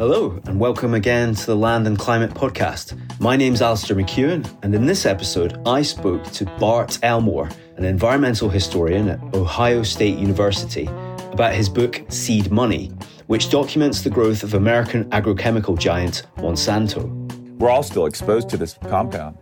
Hello, and welcome again to the Land and Climate Podcast. My name's Alasdair McEwen, and in this episode, I spoke to Bart Elmore, an environmental historian at Ohio State University, about his book Seed Money, which documents the growth of American agrochemical giant Monsanto. We're all still exposed to this compound.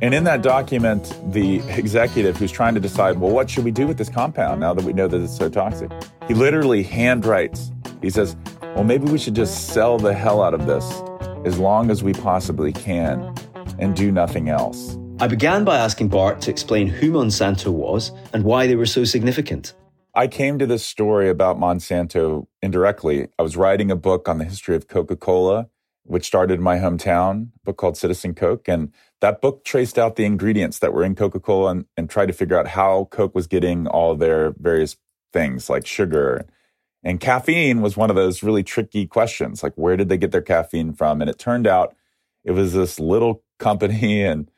And in that document, the executive who's trying to decide, well, what should we do with this compound now that we know that it's so toxic? He literally handwrites. He says, well, maybe we should just sell the hell out of this as long as we possibly can and do nothing else. I began by asking Bart to explain who Monsanto was and why they were so significant. I came to this story about Monsanto indirectly. I was writing a book on the history of Coca Cola, which started in my hometown, a book called Citizen Coke. And that book traced out the ingredients that were in Coca Cola and, and tried to figure out how Coke was getting all their various things like sugar and caffeine was one of those really tricky questions. Like, where did they get their caffeine from? And it turned out it was this little company. And,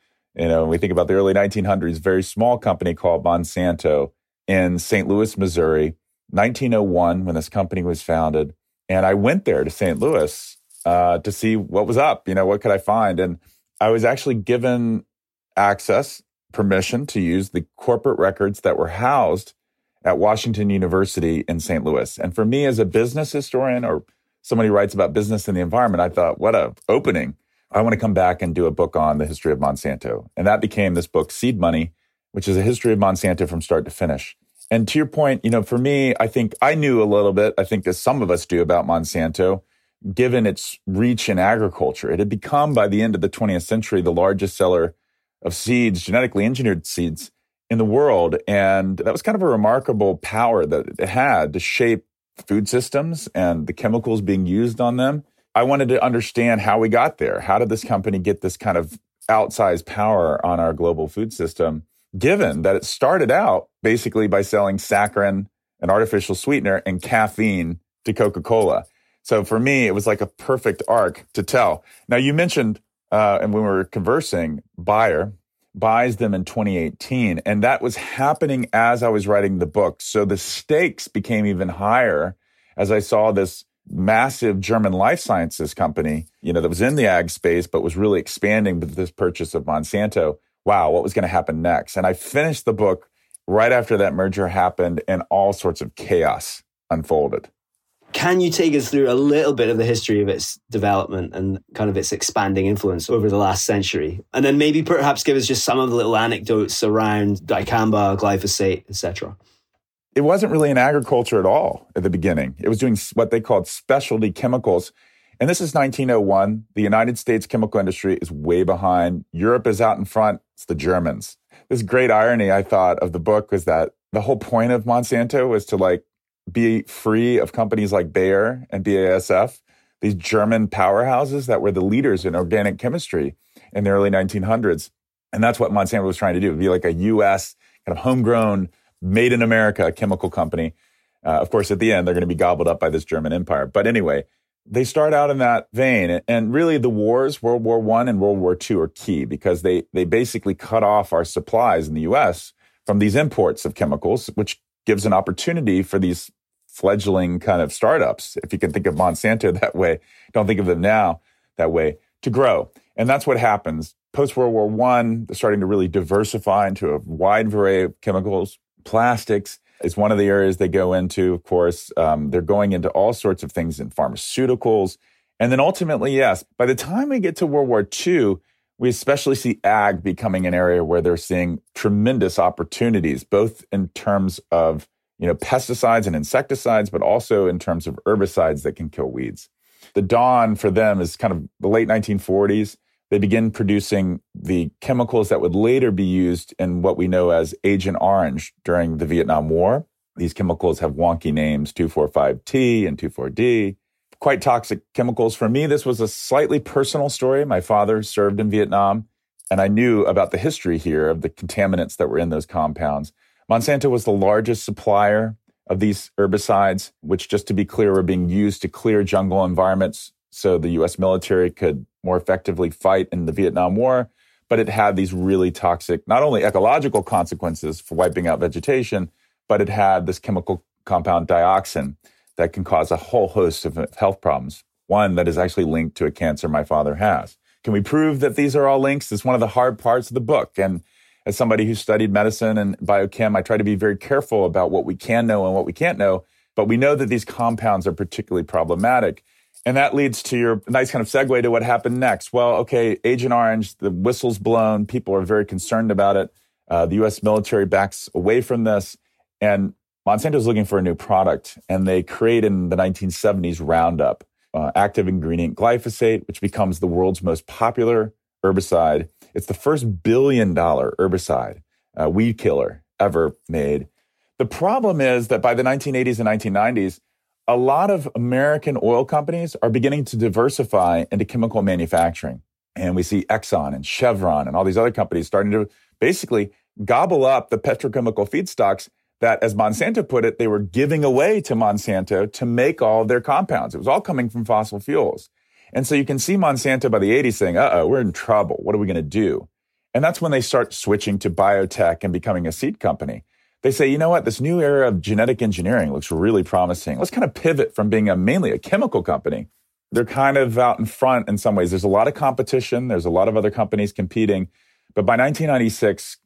you know, we think about the early 1900s, very small company called Monsanto in St. Louis, Missouri, 1901, when this company was founded. And I went there to St. Louis uh, to see what was up. You know, what could I find? And I was actually given access, permission to use the corporate records that were housed at Washington University in St. Louis. And for me as a business historian or somebody who writes about business and the environment, I thought, what a opening. I want to come back and do a book on the history of Monsanto. And that became this book, Seed Money, which is a history of Monsanto from start to finish. And to your point, you know, for me, I think I knew a little bit, I think as some of us do about Monsanto, given its reach in agriculture. It had become, by the end of the 20th century, the largest seller of seeds, genetically engineered seeds in the world. And that was kind of a remarkable power that it had to shape food systems and the chemicals being used on them. I wanted to understand how we got there. How did this company get this kind of outsized power on our global food system, given that it started out basically by selling saccharin, an artificial sweetener, and caffeine to Coca Cola. So for me, it was like a perfect arc to tell. Now, you mentioned, uh, and when we were conversing, Bayer, buys them in 2018. And that was happening as I was writing the book. So the stakes became even higher as I saw this massive German life sciences company, you know, that was in the ag space, but was really expanding with this purchase of Monsanto. Wow, what was going to happen next? And I finished the book right after that merger happened and all sorts of chaos unfolded. Can you take us through a little bit of the history of its development and kind of its expanding influence over the last century? And then maybe perhaps give us just some of the little anecdotes around dicamba, glyphosate, etc. It wasn't really in agriculture at all at the beginning. It was doing what they called specialty chemicals. And this is 1901. The United States chemical industry is way behind. Europe is out in front. It's the Germans. This great irony I thought of the book was that the whole point of Monsanto was to like be free of companies like Bayer and BASF, these German powerhouses that were the leaders in organic chemistry in the early 1900s. And that's what Monsanto was trying to do, be like a US kind of homegrown, made in America chemical company. Uh, of course, at the end, they're going to be gobbled up by this German empire. But anyway, they start out in that vein. And really the wars, World War One and World War II are key because they, they basically cut off our supplies in the US from these imports of chemicals, which gives an opportunity for these fledgling kind of startups, if you can think of Monsanto that way, don't think of them now that way, to grow. And that's what happens. Post World War One, they're starting to really diversify into a wide variety of chemicals. Plastics is one of the areas they go into, of course. Um, they're going into all sorts of things in pharmaceuticals. And then ultimately, yes, by the time we get to World War II, we especially see ag becoming an area where they're seeing tremendous opportunities, both in terms of you know, pesticides and insecticides, but also in terms of herbicides that can kill weeds. The dawn for them is kind of the late 1940s. They begin producing the chemicals that would later be used in what we know as Agent Orange during the Vietnam War. These chemicals have wonky names 2,4,5-T and 2,4-D. Quite toxic chemicals. For me, this was a slightly personal story. My father served in Vietnam, and I knew about the history here of the contaminants that were in those compounds. Monsanto was the largest supplier of these herbicides, which, just to be clear, were being used to clear jungle environments so the US military could more effectively fight in the Vietnam War. But it had these really toxic, not only ecological consequences for wiping out vegetation, but it had this chemical compound dioxin that can cause a whole host of health problems. One that is actually linked to a cancer my father has. Can we prove that these are all links? It's one of the hard parts of the book. And as somebody who studied medicine and biochem, I try to be very careful about what we can know and what we can't know. But we know that these compounds are particularly problematic. And that leads to your nice kind of segue to what happened next. Well, okay, Agent Orange, the whistle's blown. People are very concerned about it. Uh, the U.S. military backs away from this. And Monsanto is looking for a new product. And they create in the 1970s Roundup, uh, active ingredient glyphosate, which becomes the world's most popular herbicide. It's the first billion dollar herbicide, uh, weed killer ever made. The problem is that by the 1980s and 1990s, a lot of American oil companies are beginning to diversify into chemical manufacturing. And we see Exxon and Chevron and all these other companies starting to basically gobble up the petrochemical feedstocks that, as Monsanto put it, they were giving away to Monsanto to make all their compounds. It was all coming from fossil fuels. And so you can see Monsanto by the 80s saying, uh oh, we're in trouble. What are we going to do? And that's when they start switching to biotech and becoming a seed company. They say, you know what, this new era of genetic engineering looks really promising. Let's kind of pivot from being a mainly a chemical company. They're kind of out in front in some ways. There's a lot of competition. There's a lot of other companies competing. But by 1996,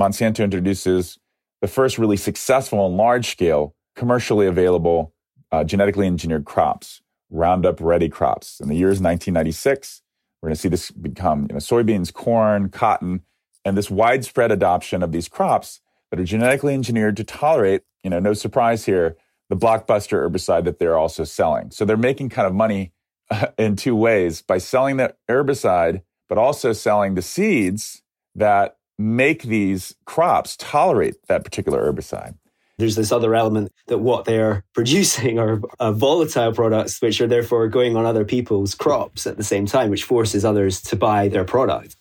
Monsanto introduces the first really successful and large scale commercially available uh, genetically engineered crops, Roundup ready crops. In the years 1996, we're going to see this become you know, soybeans, corn, cotton, and this widespread adoption of these crops that are genetically engineered to tolerate, you know, no surprise here, the blockbuster herbicide that they're also selling. So they're making kind of money in two ways by selling the herbicide, but also selling the seeds that make these crops tolerate that particular herbicide. There's this other element that what they're producing are uh, volatile products, which are therefore going on other people's crops at the same time, which forces others to buy their product.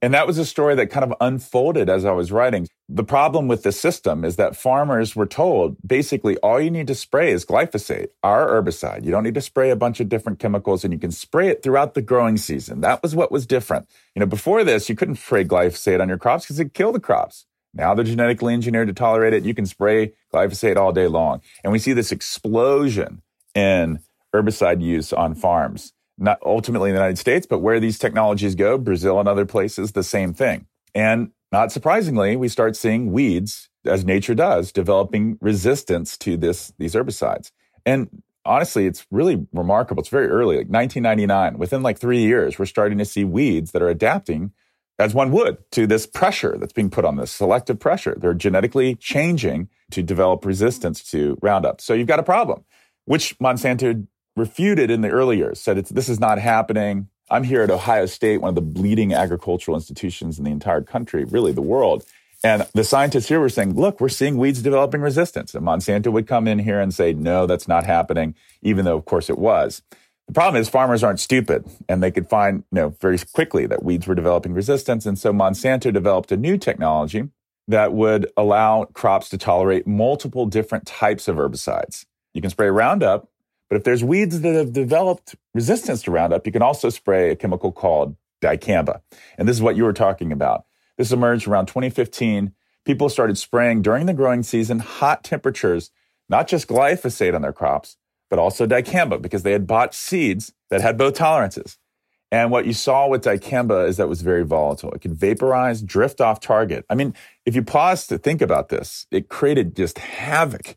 And that was a story that kind of unfolded as I was writing. The problem with the system is that farmers were told basically all you need to spray is glyphosate, our herbicide. You don't need to spray a bunch of different chemicals and you can spray it throughout the growing season. That was what was different. You know, before this, you couldn't spray glyphosate on your crops because it killed the crops. Now they're genetically engineered to tolerate it. You can spray glyphosate all day long. And we see this explosion in herbicide use on farms not ultimately in the United States, but where these technologies go, Brazil and other places, the same thing. And not surprisingly, we start seeing weeds, as nature does, developing resistance to this, these herbicides. And honestly, it's really remarkable. It's very early, like 1999. Within like three years, we're starting to see weeds that are adapting as one would to this pressure that's being put on this selective pressure. They're genetically changing to develop resistance to Roundup. So you've got a problem, which Monsanto refuted in the early years, said this is not happening. I'm here at Ohio State, one of the leading agricultural institutions in the entire country, really the world. And the scientists here were saying, look, we're seeing weeds developing resistance. And Monsanto would come in here and say, no, that's not happening, even though, of course, it was. The problem is farmers aren't stupid and they could find, you know, very quickly that weeds were developing resistance. And so Monsanto developed a new technology that would allow crops to tolerate multiple different types of herbicides. You can spray Roundup but if there's weeds that have developed resistance to Roundup, you can also spray a chemical called dicamba. And this is what you were talking about. This emerged around 2015. People started spraying during the growing season, hot temperatures, not just glyphosate on their crops, but also dicamba because they had bought seeds that had both tolerances. And what you saw with dicamba is that was very volatile. It could vaporize, drift off target. I mean, if you pause to think about this, it created just havoc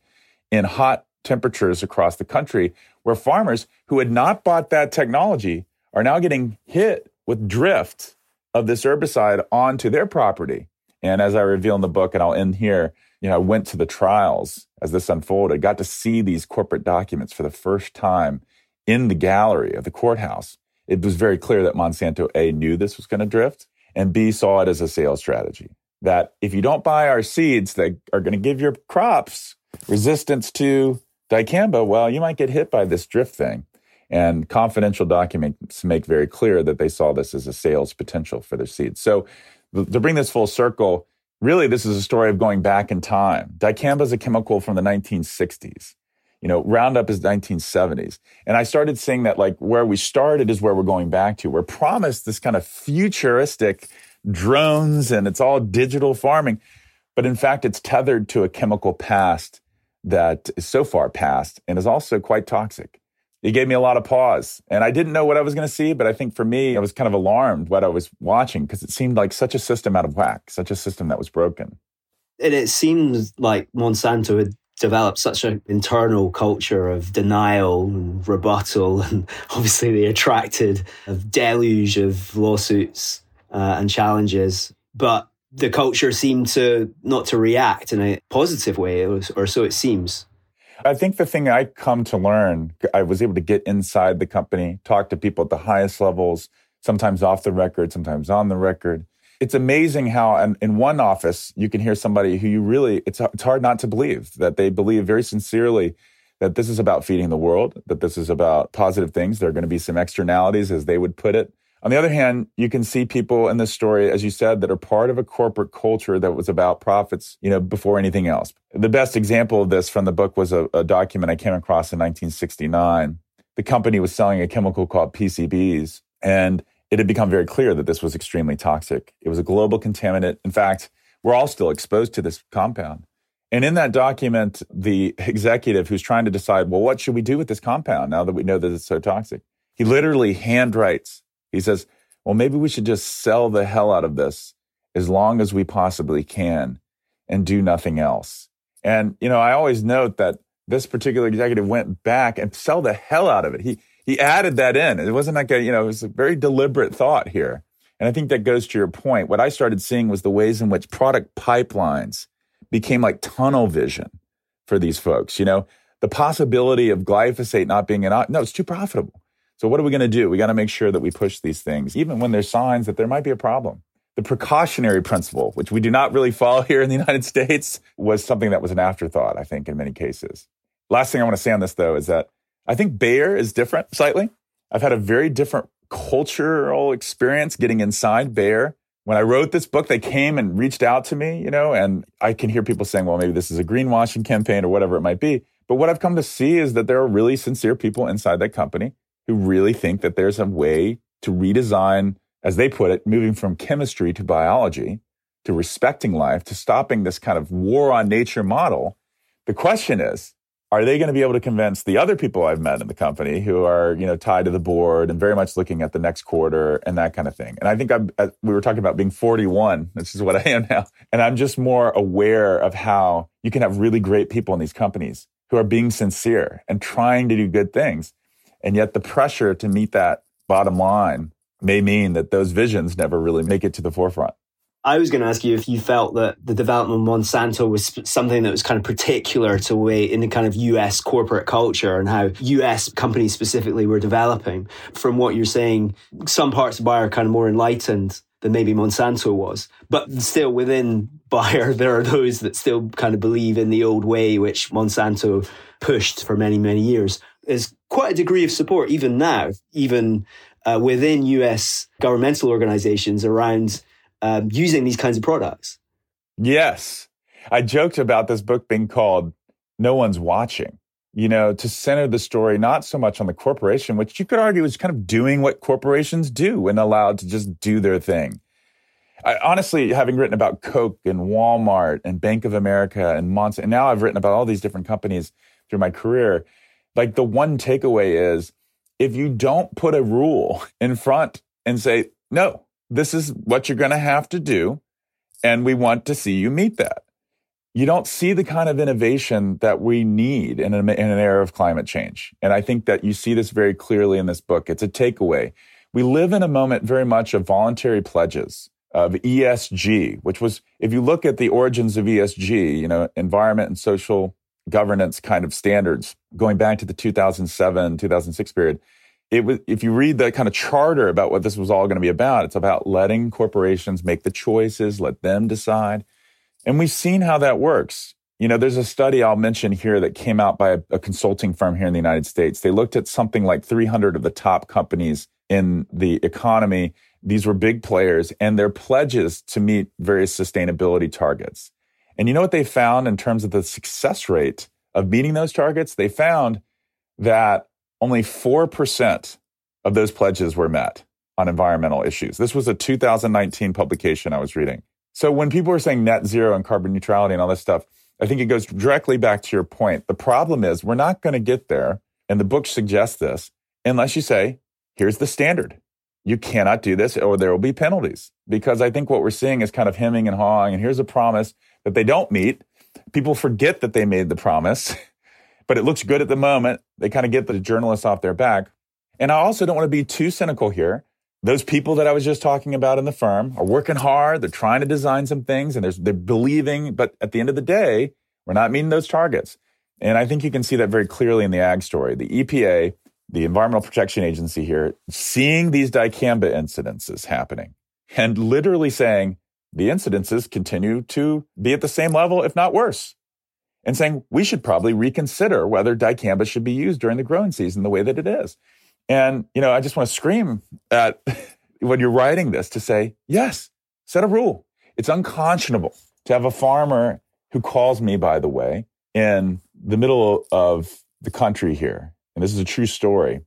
in hot temperatures across the country where farmers who had not bought that technology are now getting hit with drift of this herbicide onto their property. And as I reveal in the book, and I'll end here, you know, I went to the trials as this unfolded, got to see these corporate documents for the first time in the gallery of the courthouse. It was very clear that Monsanto A knew this was going to drift and B saw it as a sales strategy. That if you don't buy our seeds that are going to give your crops resistance to dicamba, well, you might get hit by this drift thing. And confidential documents make very clear that they saw this as a sales potential for their seeds. So to bring this full circle, really this is a story of going back in time. Dicamba is a chemical from the 1960s. You know, Roundup is 1970s. And I started seeing that like where we started is where we're going back to. We're promised this kind of futuristic drones and it's all digital farming. But in fact, it's tethered to a chemical past that is so far past and is also quite toxic. It gave me a lot of pause. And I didn't know what I was going to see, but I think for me, I was kind of alarmed what I was watching because it seemed like such a system out of whack, such a system that was broken. And it seems like Monsanto had developed such an internal culture of denial and rebuttal. And obviously, they attracted a deluge of lawsuits uh, and challenges. But the culture seemed to not to react in a positive way, or so it seems. I think the thing I come to learn, I was able to get inside the company, talk to people at the highest levels, sometimes off the record, sometimes on the record. It's amazing how in, in one office you can hear somebody who you really, it's, it's hard not to believe that they believe very sincerely that this is about feeding the world, that this is about positive things. There are going to be some externalities, as they would put it. On the other hand, you can see people in this story, as you said, that are part of a corporate culture that was about profits, you know, before anything else. The best example of this from the book was a, a document I came across in 1969. The company was selling a chemical called PCBs, and it had become very clear that this was extremely toxic. It was a global contaminant. In fact, we're all still exposed to this compound. And in that document, the executive who's trying to decide, well, what should we do with this compound now that we know that it's so toxic? He literally handwrites he says, well, maybe we should just sell the hell out of this as long as we possibly can and do nothing else. And, you know, I always note that this particular executive went back and sell the hell out of it. He, he added that in. It wasn't like a, you know, it was a very deliberate thought here. And I think that goes to your point. What I started seeing was the ways in which product pipelines became like tunnel vision for these folks. You know, the possibility of glyphosate not being an, no, it's too profitable. So what are we going to do? We got to make sure that we push these things, even when there's signs that there might be a problem. The precautionary principle, which we do not really follow here in the United States, was something that was an afterthought, I think, in many cases. Last thing I want to say on this, though, is that I think Bayer is different slightly. I've had a very different cultural experience getting inside Bayer. When I wrote this book, they came and reached out to me, you know, and I can hear people saying, well, maybe this is a greenwashing campaign or whatever it might be. But what I've come to see is that there are really sincere people inside that company who really think that there's a way to redesign, as they put it, moving from chemistry to biology, to respecting life, to stopping this kind of war on nature model. The question is, are they going to be able to convince the other people I've met in the company who are, you know, tied to the board and very much looking at the next quarter and that kind of thing? And I think I'm, uh, we were talking about being 41. This is what I am now. And I'm just more aware of how you can have really great people in these companies who are being sincere and trying to do good things. And yet the pressure to meet that bottom line may mean that those visions never really make it to the forefront. I was going to ask you if you felt that the development of Monsanto was something that was kind of particular to way in the kind of US corporate culture and how US companies specifically were developing. From what you're saying, some parts of Bayer are kind of more enlightened than maybe Monsanto was. But still within Bayer, there are those that still kind of believe in the old way, which Monsanto pushed for many, many years. There's quite a degree of support even now, even uh, within US governmental organizations around um, using these kinds of products. Yes. I joked about this book being called No One's Watching, you know, to center the story not so much on the corporation, which you could argue is kind of doing what corporations do and allowed to just do their thing. I, honestly, having written about Coke and Walmart and Bank of America and Monsanto, and now I've written about all these different companies through my career, like the one takeaway is if you don't put a rule in front and say, no, this is what you're going to have to do, and we want to see you meet that. You don't see the kind of innovation that we need in, a, in an era of climate change. And I think that you see this very clearly in this book. It's a takeaway. We live in a moment very much of voluntary pledges of ESG, which was, if you look at the origins of ESG, you know, environment and social governance kind of standards going back to the 2007, 2006 period. It was, if you read the kind of charter about what this was all going to be about, it's about letting corporations make the choices, let them decide. And we've seen how that works. You know, there's a study I'll mention here that came out by a, a consulting firm here in the United States. They looked at something like 300 of the top companies in the economy. These were big players and their pledges to meet various sustainability targets. And you know what they found in terms of the success rate of meeting those targets? They found that only 4% of those pledges were met on environmental issues. This was a 2019 publication I was reading. So when people are saying net zero and carbon neutrality and all this stuff, I think it goes directly back to your point. The problem is we're not going to get there, and the book suggests this, unless you say, here's the standard. You cannot do this or there will be penalties. Because I think what we're seeing is kind of hemming and hawing, and here's a promise that they don't meet. People forget that they made the promise, but it looks good at the moment. They kind of get the journalists off their back. And I also don't want to be too cynical here. Those people that I was just talking about in the firm are working hard. They're trying to design some things and they're believing, but at the end of the day, we're not meeting those targets. And I think you can see that very clearly in the ag story. The EPA, the Environmental Protection Agency here, seeing these dicamba incidences happening and literally saying the incidences continue to be at the same level, if not worse. And saying we should probably reconsider whether dicamba should be used during the growing season the way that it is. And, you know, I just want to scream at when you're writing this to say, yes, set a rule. It's unconscionable to have a farmer who calls me, by the way, in the middle of the country here. And this is a true story.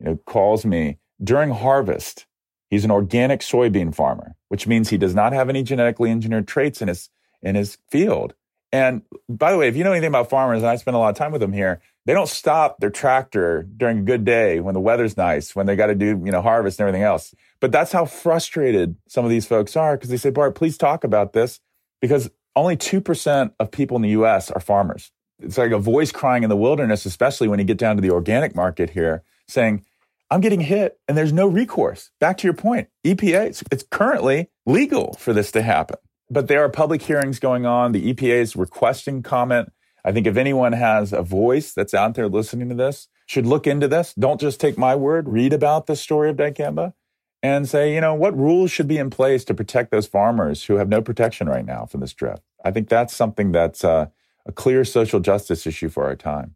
You know, calls me during harvest. He's an organic soybean farmer, which means he does not have any genetically engineered traits in his in his field. And by the way, if you know anything about farmers, and I spend a lot of time with them here, they don't stop their tractor during a good day when the weather's nice, when they got to do, you know, harvest and everything else. But that's how frustrated some of these folks are because they say, Bart, please talk about this because only 2% of people in the US are farmers. It's like a voice crying in the wilderness, especially when you get down to the organic market here, saying, I'm getting hit and there's no recourse. Back to your point, EPA, it's, it's currently legal for this to happen. But there are public hearings going on. The EPA is requesting comment. I think if anyone has a voice that's out there listening to this, should look into this. Don't just take my word. Read about the story of dicamba and say, you know, what rules should be in place to protect those farmers who have no protection right now from this drift. I think that's something that's uh, a clear social justice issue for our time.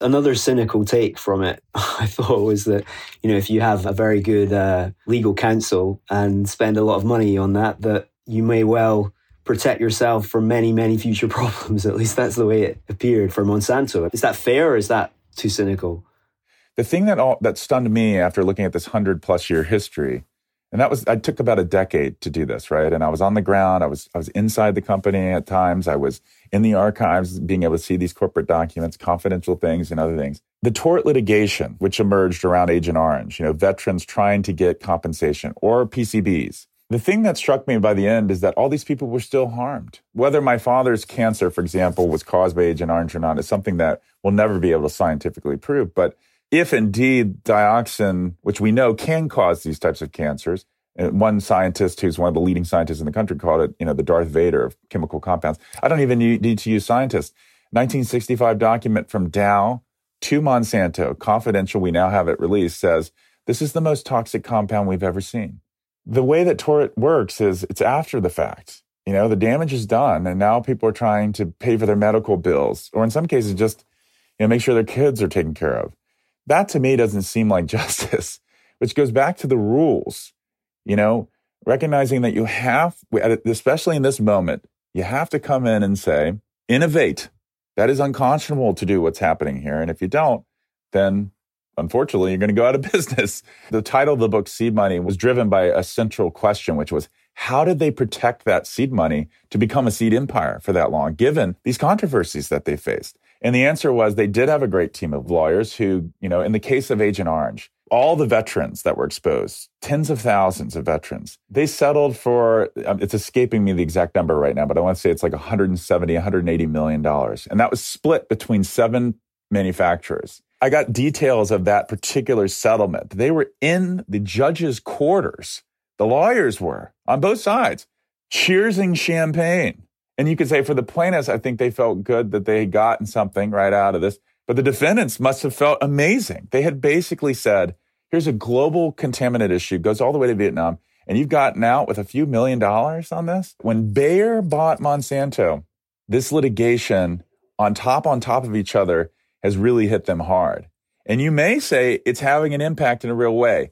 Another cynical take from it, I thought, was that you know if you have a very good uh, legal counsel and spend a lot of money on that, that you may well protect yourself from many, many future problems. At least that's the way it appeared for Monsanto. Is that fair or is that too cynical? The thing that all, that stunned me after looking at this hundred plus year history, and that was I took about a decade to do this, right? And I was on the ground. I was I was inside the company at times. I was in the archives, being able to see these corporate documents, confidential things, and other things. The tort litigation, which emerged around Agent Orange, you know, veterans trying to get compensation or PCBs the thing that struck me by the end is that all these people were still harmed. Whether my father's cancer, for example, was caused by Agent Orange or not is something that we'll never be able to scientifically prove. But if indeed dioxin, which we know can cause these types of cancers, one scientist who's one of the leading scientists in the country called it, you know, the Darth Vader of chemical compounds. I don't even need to use scientists. 1965 document from Dow to Monsanto, confidential, we now have it released, says this is the most toxic compound we've ever seen the way that tort works is it's after the fact. You know, the damage is done, and now people are trying to pay for their medical bills, or in some cases, just you know, make sure their kids are taken care of. That to me doesn't seem like justice, which goes back to the rules. You know, recognizing that you have, especially in this moment, you have to come in and say, innovate. That is unconscionable to do what's happening here. And if you don't, then unfortunately, you're going to go out of business. The title of the book, Seed Money, was driven by a central question, which was how did they protect that seed money to become a seed empire for that long, given these controversies that they faced? And the answer was they did have a great team of lawyers who, you know, in the case of Agent Orange, all the veterans that were exposed, tens of thousands of veterans, they settled for, um, it's escaping me the exact number right now, but I want to say it's like 170, 180 million dollars. And that was split between seven manufacturers. I got details of that particular settlement. They were in the judge's quarters. The lawyers were on both sides, cheersing champagne. And you could say for the plaintiffs, I think they felt good that they had gotten something right out of this. But the defendants must have felt amazing. They had basically said, here's a global contaminant issue, goes all the way to Vietnam, and you've gotten out with a few million dollars on this. When Bayer bought Monsanto, this litigation on top on top of each other has really hit them hard. And you may say it's having an impact in a real way.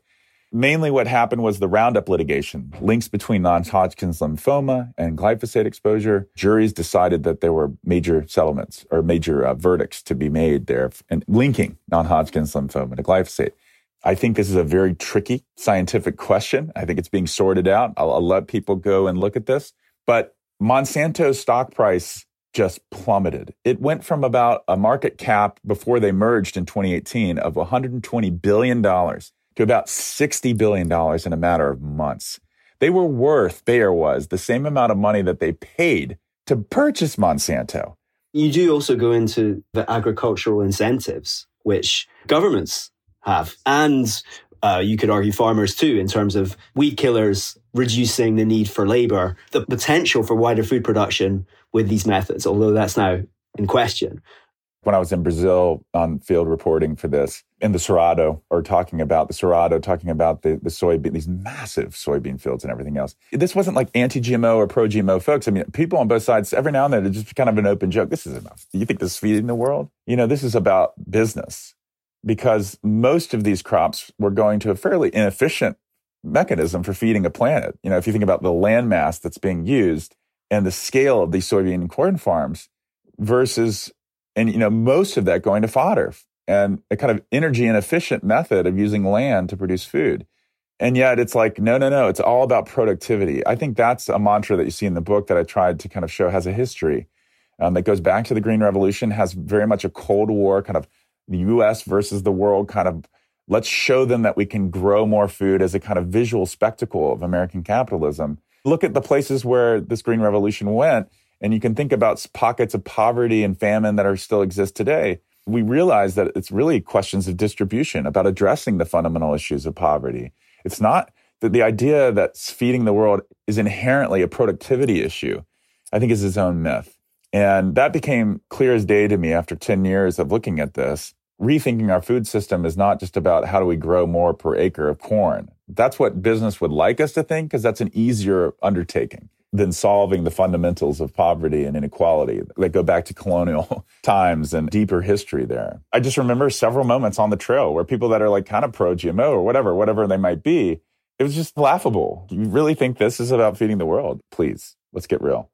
Mainly what happened was the Roundup litigation, links between non-Hodgkin's lymphoma and glyphosate exposure. Juries decided that there were major settlements or major uh, verdicts to be made there and linking non-Hodgkin's lymphoma to glyphosate. I think this is a very tricky scientific question. I think it's being sorted out. I'll, I'll let people go and look at this. But Monsanto's stock price just plummeted. It went from about a market cap before they merged in 2018 of $120 billion to about $60 billion in a matter of months. They were worth, Bayer was, the same amount of money that they paid to purchase Monsanto. You do also go into the agricultural incentives, which governments have. And uh, you could argue farmers too, in terms of weed killers reducing the need for labor, the potential for wider food production with these methods, although that's now in question. When I was in Brazil on field reporting for this, in the Cerrado, or talking about the Cerrado, talking about the, the soybean, these massive soybean fields and everything else. This wasn't like anti GMO or pro GMO folks. I mean, people on both sides, every now and then, it's just kind of an open joke. This is enough. Do you think this is feeding the world? You know, this is about business because most of these crops were going to a fairly inefficient mechanism for feeding a planet. You know, if you think about the land mass that's being used and the scale of these soybean and corn farms versus, and, you know, most of that going to fodder and a kind of energy inefficient method of using land to produce food. And yet it's like, no, no, no, it's all about productivity. I think that's a mantra that you see in the book that I tried to kind of show has a history um, that goes back to the Green Revolution, has very much a Cold War kind of the US versus the world kind of let's show them that we can grow more food as a kind of visual spectacle of American capitalism. Look at the places where this green revolution went and you can think about pockets of poverty and famine that are still exist today. We realize that it's really questions of distribution about addressing the fundamental issues of poverty. It's not that the idea that feeding the world is inherently a productivity issue, I think is its own myth. And that became clear as day to me after 10 years of looking at this. Rethinking our food system is not just about how do we grow more per acre of corn. That's what business would like us to think, because that's an easier undertaking than solving the fundamentals of poverty and inequality that go back to colonial times and deeper history there. I just remember several moments on the trail where people that are like kind of pro GMO or whatever, whatever they might be, it was just laughable. You really think this is about feeding the world? Please, let's get real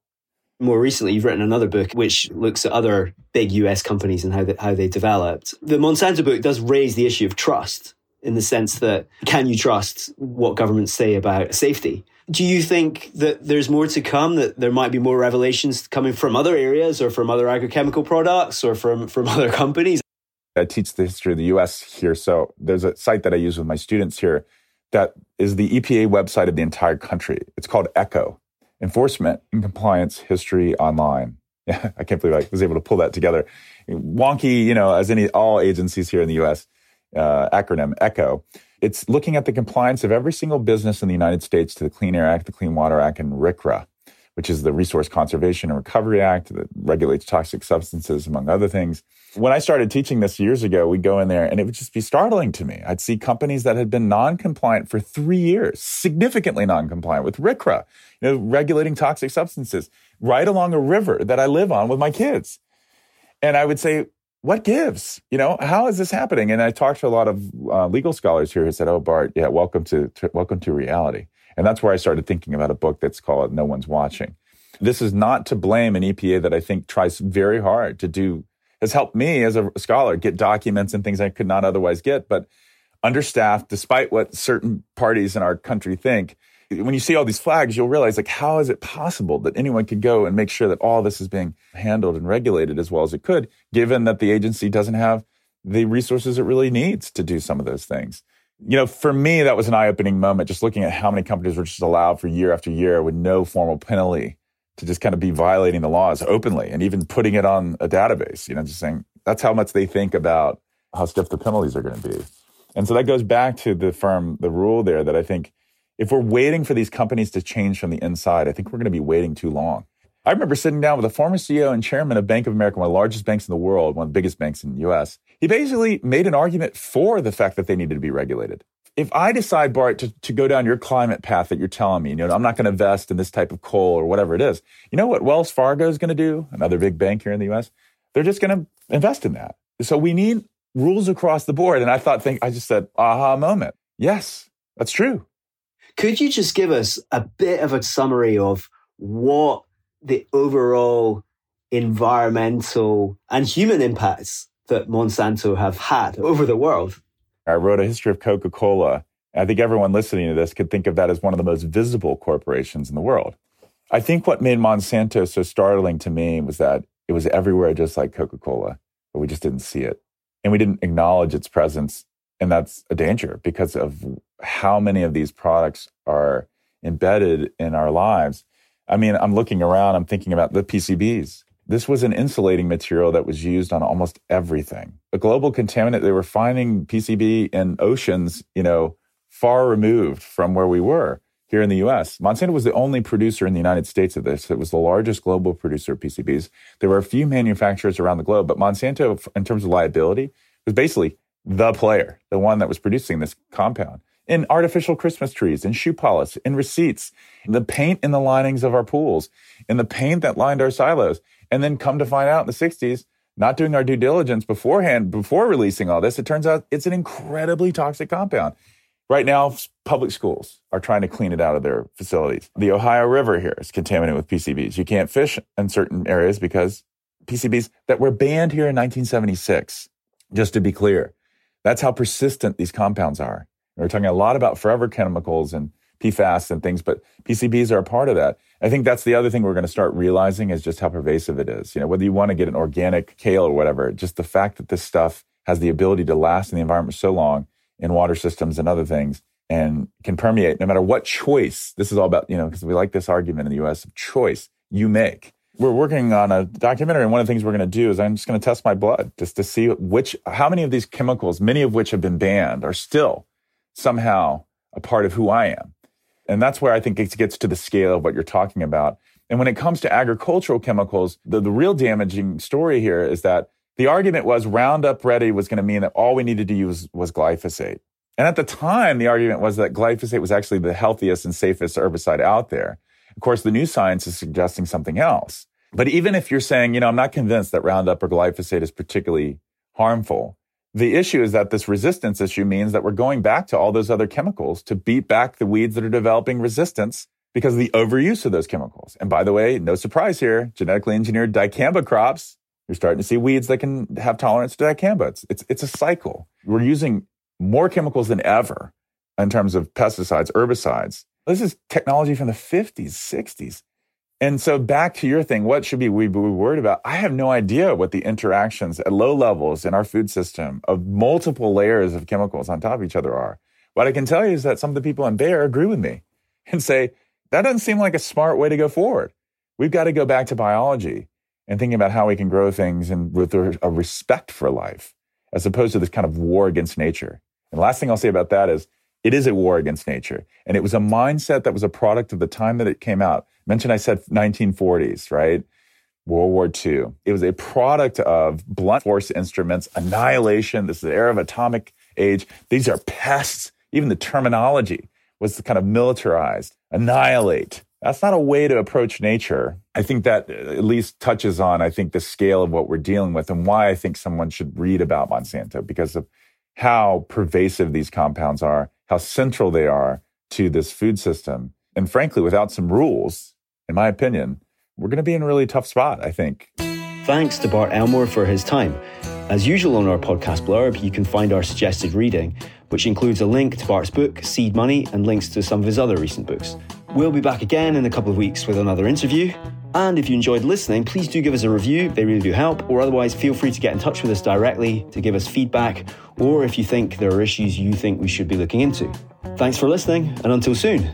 more recently, you've written another book which looks at other big US companies and how they, how they developed. The Monsanto book does raise the issue of trust in the sense that can you trust what governments say about safety? Do you think that there's more to come, that there might be more revelations coming from other areas or from other agrochemical products or from, from other companies? I teach the history of the US here. So there's a site that I use with my students here that is the EPA website of the entire country. It's called ECHO, enforcement and compliance history online. Yeah, I can't believe I was able to pull that together. Wonky, you know, as any all agencies here in the U.S. Uh, acronym ECHO. It's looking at the compliance of every single business in the United States to the Clean Air Act, the Clean Water Act, and RCRA, which is the Resource Conservation and Recovery Act that regulates toxic substances, among other things. When I started teaching this years ago, we'd go in there and it would just be startling to me. I'd see companies that had been non-compliant for three years, significantly non-compliant with RCRA, you know, regulating toxic substances right along a river that I live on with my kids. And I would say, what gives? You know, how is this happening? And I talked to a lot of uh, legal scholars here who said, "Oh, Bart, yeah, welcome to, to welcome to reality." And that's where I started thinking about a book that's called "No One's Watching." This is not to blame an EPA that I think tries very hard to do has helped me as a scholar get documents and things I could not otherwise get, but understaffed, despite what certain parties in our country think when you see all these flags, you'll realize like, how is it possible that anyone could go and make sure that all this is being handled and regulated as well as it could, given that the agency doesn't have the resources it really needs to do some of those things. You know, for me, that was an eye opening moment, just looking at how many companies were just allowed for year after year with no formal penalty to just kind of be violating the laws openly and even putting it on a database, you know, just saying that's how much they think about how stiff the penalties are going to be. And so that goes back to the firm, the rule there that I think if we're waiting for these companies to change from the inside, I think we're going to be waiting too long. I remember sitting down with a former CEO and chairman of Bank of America, one of the largest banks in the world, one of the biggest banks in the US. He basically made an argument for the fact that they needed to be regulated. If I decide, Bart, to, to go down your climate path that you're telling me, you know, I'm not going to invest in this type of coal or whatever it is, you know what Wells Fargo is going to do? Another big bank here in the US? They're just going to invest in that. So we need rules across the board. And I thought, think, I just said, aha moment. Yes, that's true. Could you just give us a bit of a summary of what the overall environmental and human impacts that Monsanto have had over the world? I wrote a history of Coca Cola. I think everyone listening to this could think of that as one of the most visible corporations in the world. I think what made Monsanto so startling to me was that it was everywhere just like Coca Cola, but we just didn't see it. And we didn't acknowledge its presence. And that's a danger because of how many of these products are embedded in our lives. I mean, I'm looking around, I'm thinking about the PCBs. This was an insulating material that was used on almost everything. A global contaminant, they were finding PCB in oceans, you know, far removed from where we were here in the US. Monsanto was the only producer in the United States of this. It was the largest global producer of PCBs. There were a few manufacturers around the globe, but Monsanto, in terms of liability, was basically the player, the one that was producing this compound in artificial Christmas trees, in shoe polish, in receipts, the paint in the linings of our pools, in the paint that lined our silos. And then come to find out in the 60s, not doing our due diligence beforehand, before releasing all this, it turns out it's an incredibly toxic compound. Right now, public schools are trying to clean it out of their facilities. The Ohio River here is contaminated with PCBs. You can't fish in certain areas because PCBs that were banned here in 1976, just to be clear. That's how persistent these compounds are. We're talking a lot about forever chemicals and PFAS and things, but PCBs are a part of that. I think that's the other thing we're going to start realizing is just how pervasive it is. You know, whether you want to get an organic kale or whatever, just the fact that this stuff has the ability to last in the environment so long in water systems and other things and can permeate no matter what choice. This is all about, you know, because we like this argument in the US of choice you make. We're working on a documentary, and one of the things we're going to do is I'm just going to test my blood just to see which, how many of these chemicals, many of which have been banned, are still somehow a part of who I am. And that's where I think it gets to the scale of what you're talking about. And when it comes to agricultural chemicals, the, the real damaging story here is that the argument was Roundup Ready was going to mean that all we needed to use was glyphosate. And at the time, the argument was that glyphosate was actually the healthiest and safest herbicide out there. Of course, the new science is suggesting something else. But even if you're saying, you know, I'm not convinced that Roundup or glyphosate is particularly harmful, the issue is that this resistance issue means that we're going back to all those other chemicals to beat back the weeds that are developing resistance because of the overuse of those chemicals. And by the way, no surprise here, genetically engineered dicamba crops, you're starting to see weeds that can have tolerance to dicamba. It's, it's, it's a cycle. We're using more chemicals than ever in terms of pesticides, herbicides. This is technology from the 50s, 60s. And so back to your thing, what should be we be worried about? I have no idea what the interactions at low levels in our food system of multiple layers of chemicals on top of each other are. What I can tell you is that some of the people in Bayer agree with me and say, that doesn't seem like a smart way to go forward. We've got to go back to biology and thinking about how we can grow things and with a respect for life, as opposed to this kind of war against nature. And the last thing I'll say about that is it is a war against nature. And it was a mindset that was a product of the time that it came out. Mentioned I said 1940s, right? World War II. It was a product of blunt force instruments, annihilation. This is the era of atomic age. These are pests. Even the terminology was kind of militarized. Annihilate. That's not a way to approach nature. I think that uh, at least touches on, I think, the scale of what we're dealing with and why I think someone should read about Monsanto because of how pervasive these compounds are how central they are to this food system. And frankly, without some rules, in my opinion, we're going to be in a really tough spot, I think. Thanks to Bart Elmore for his time. As usual on our podcast blurb, you can find our suggested reading, which includes a link to Bart's book, Seed Money, and links to some of his other recent books. We'll be back again in a couple of weeks with another interview. And if you enjoyed listening, please do give us a review, they really do help, or otherwise feel free to get in touch with us directly to give us feedback, or if you think there are issues you think we should be looking into. Thanks for listening, and until soon.